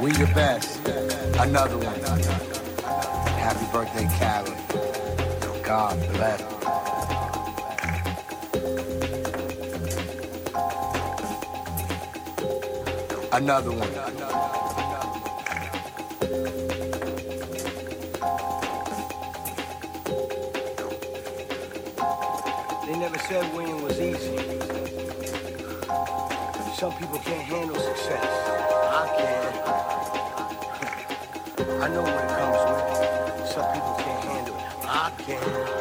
We the best. Another one. Happy birthday, Cali. God bless. Another one. They never said winning was easy. Some people can't handle success. care.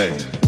Hey.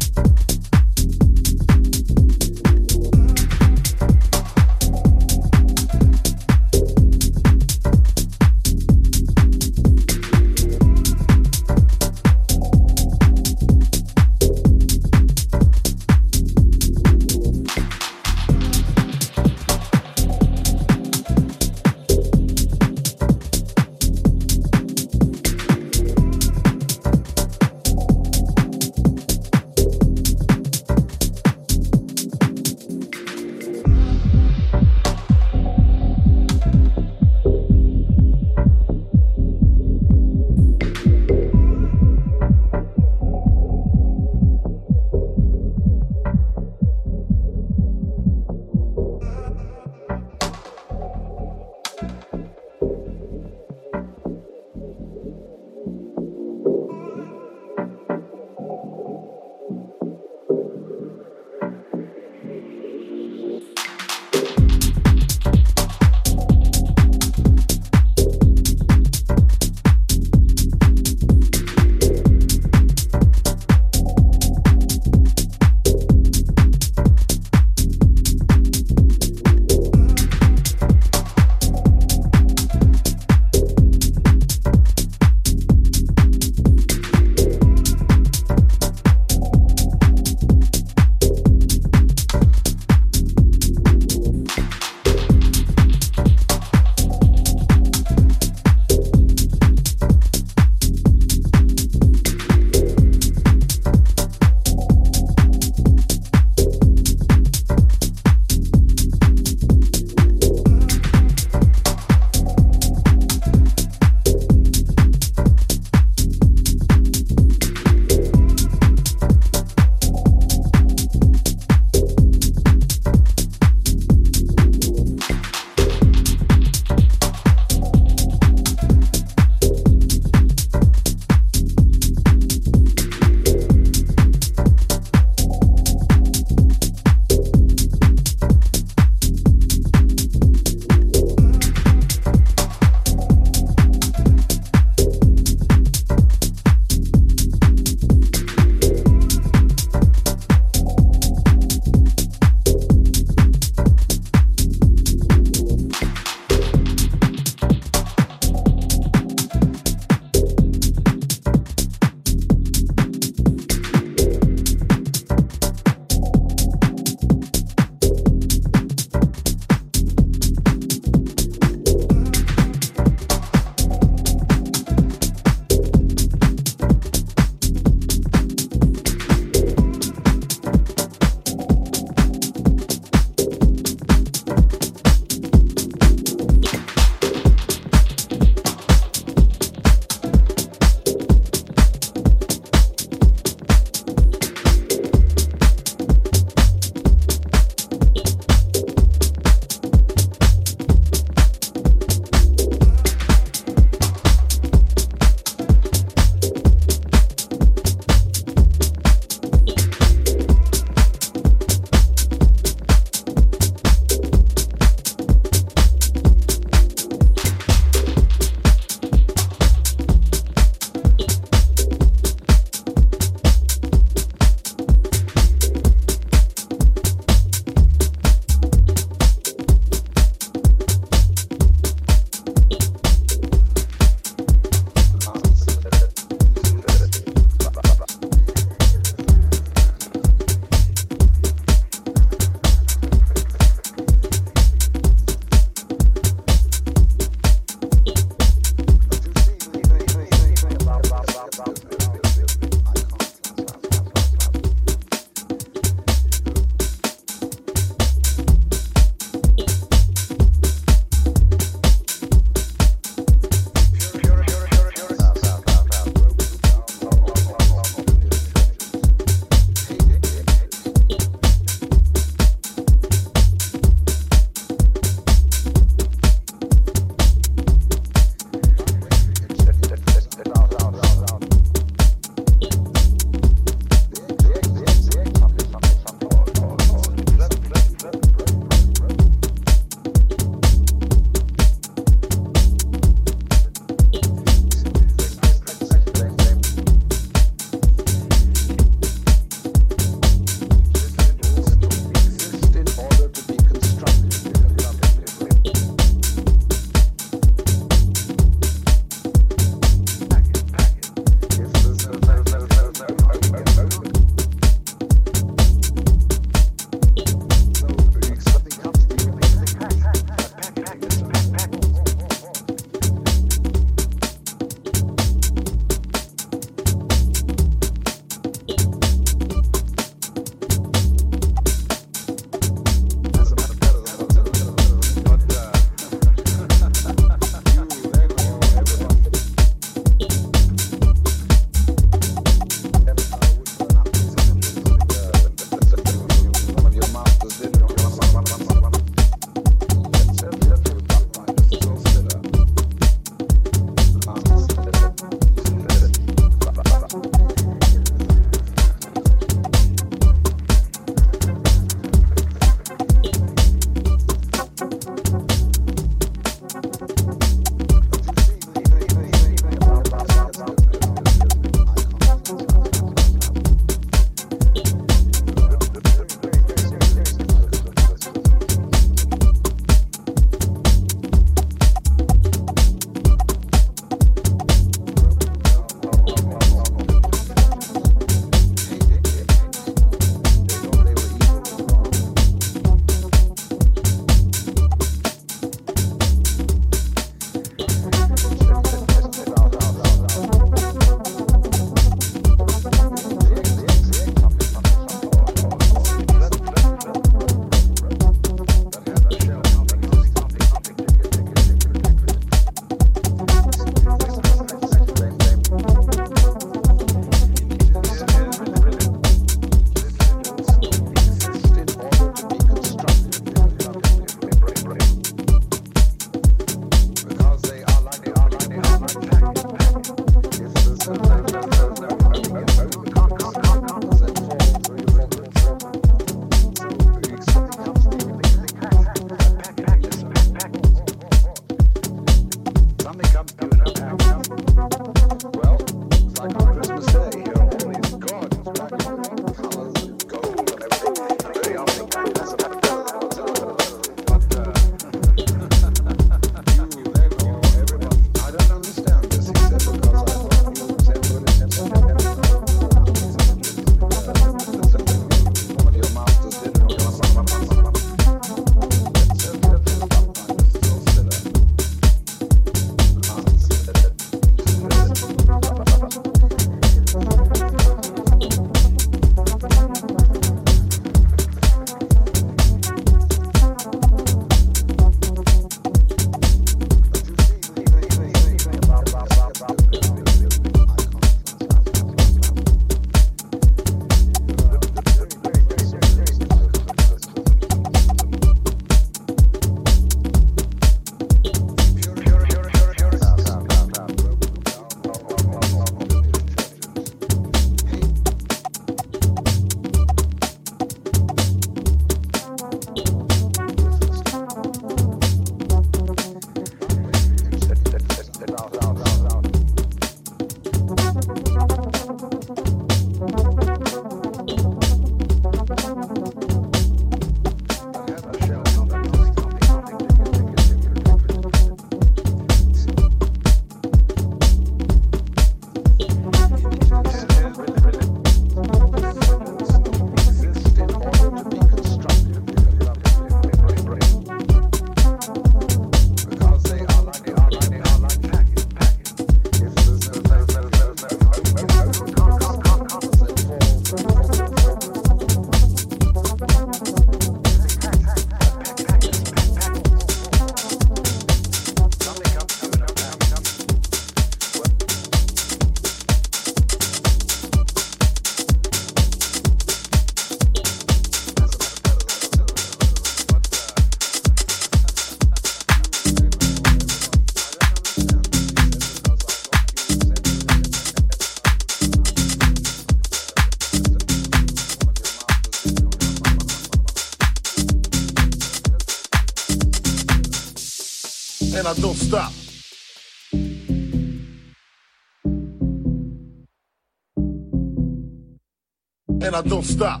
stop.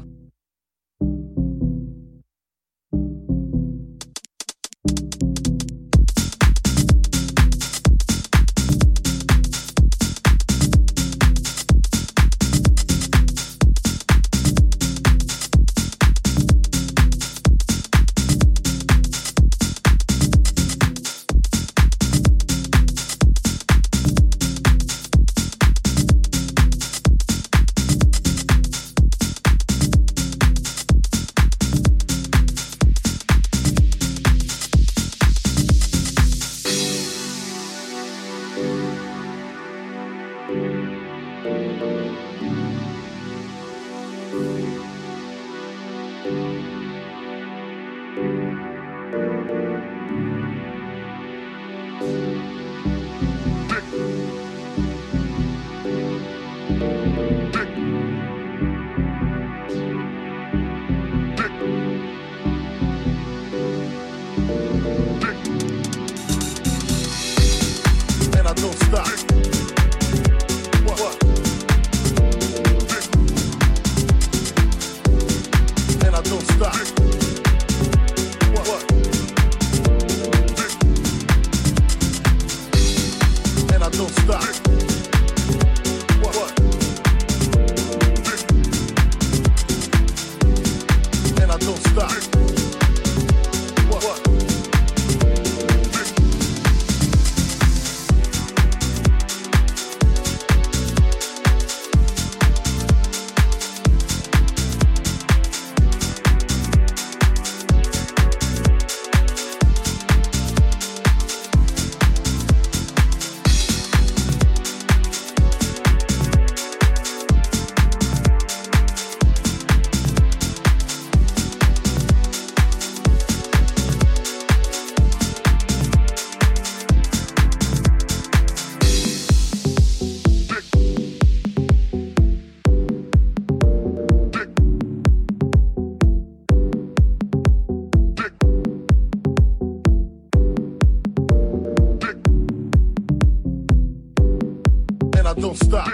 I don't stop.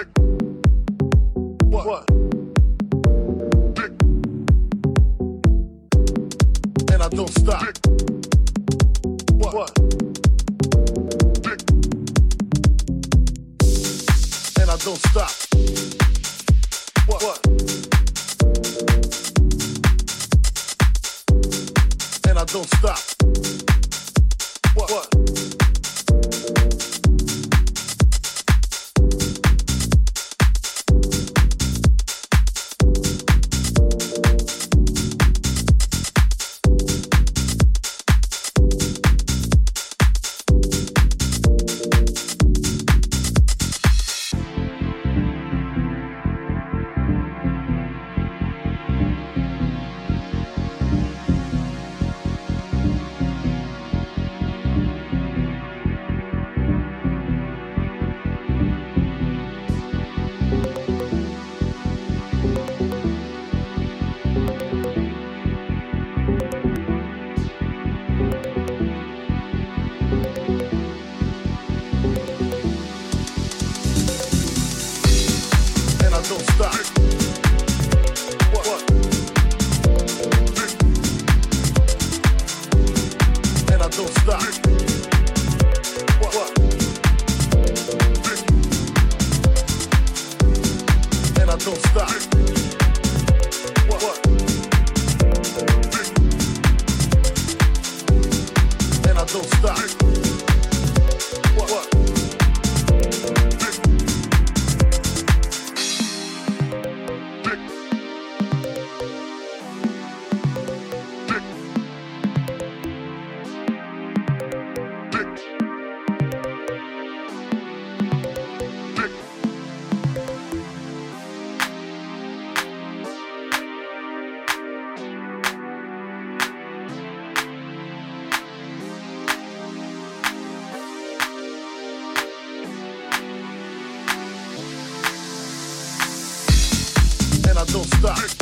What? what? And I don't stop. What? what? And I don't stop. rock.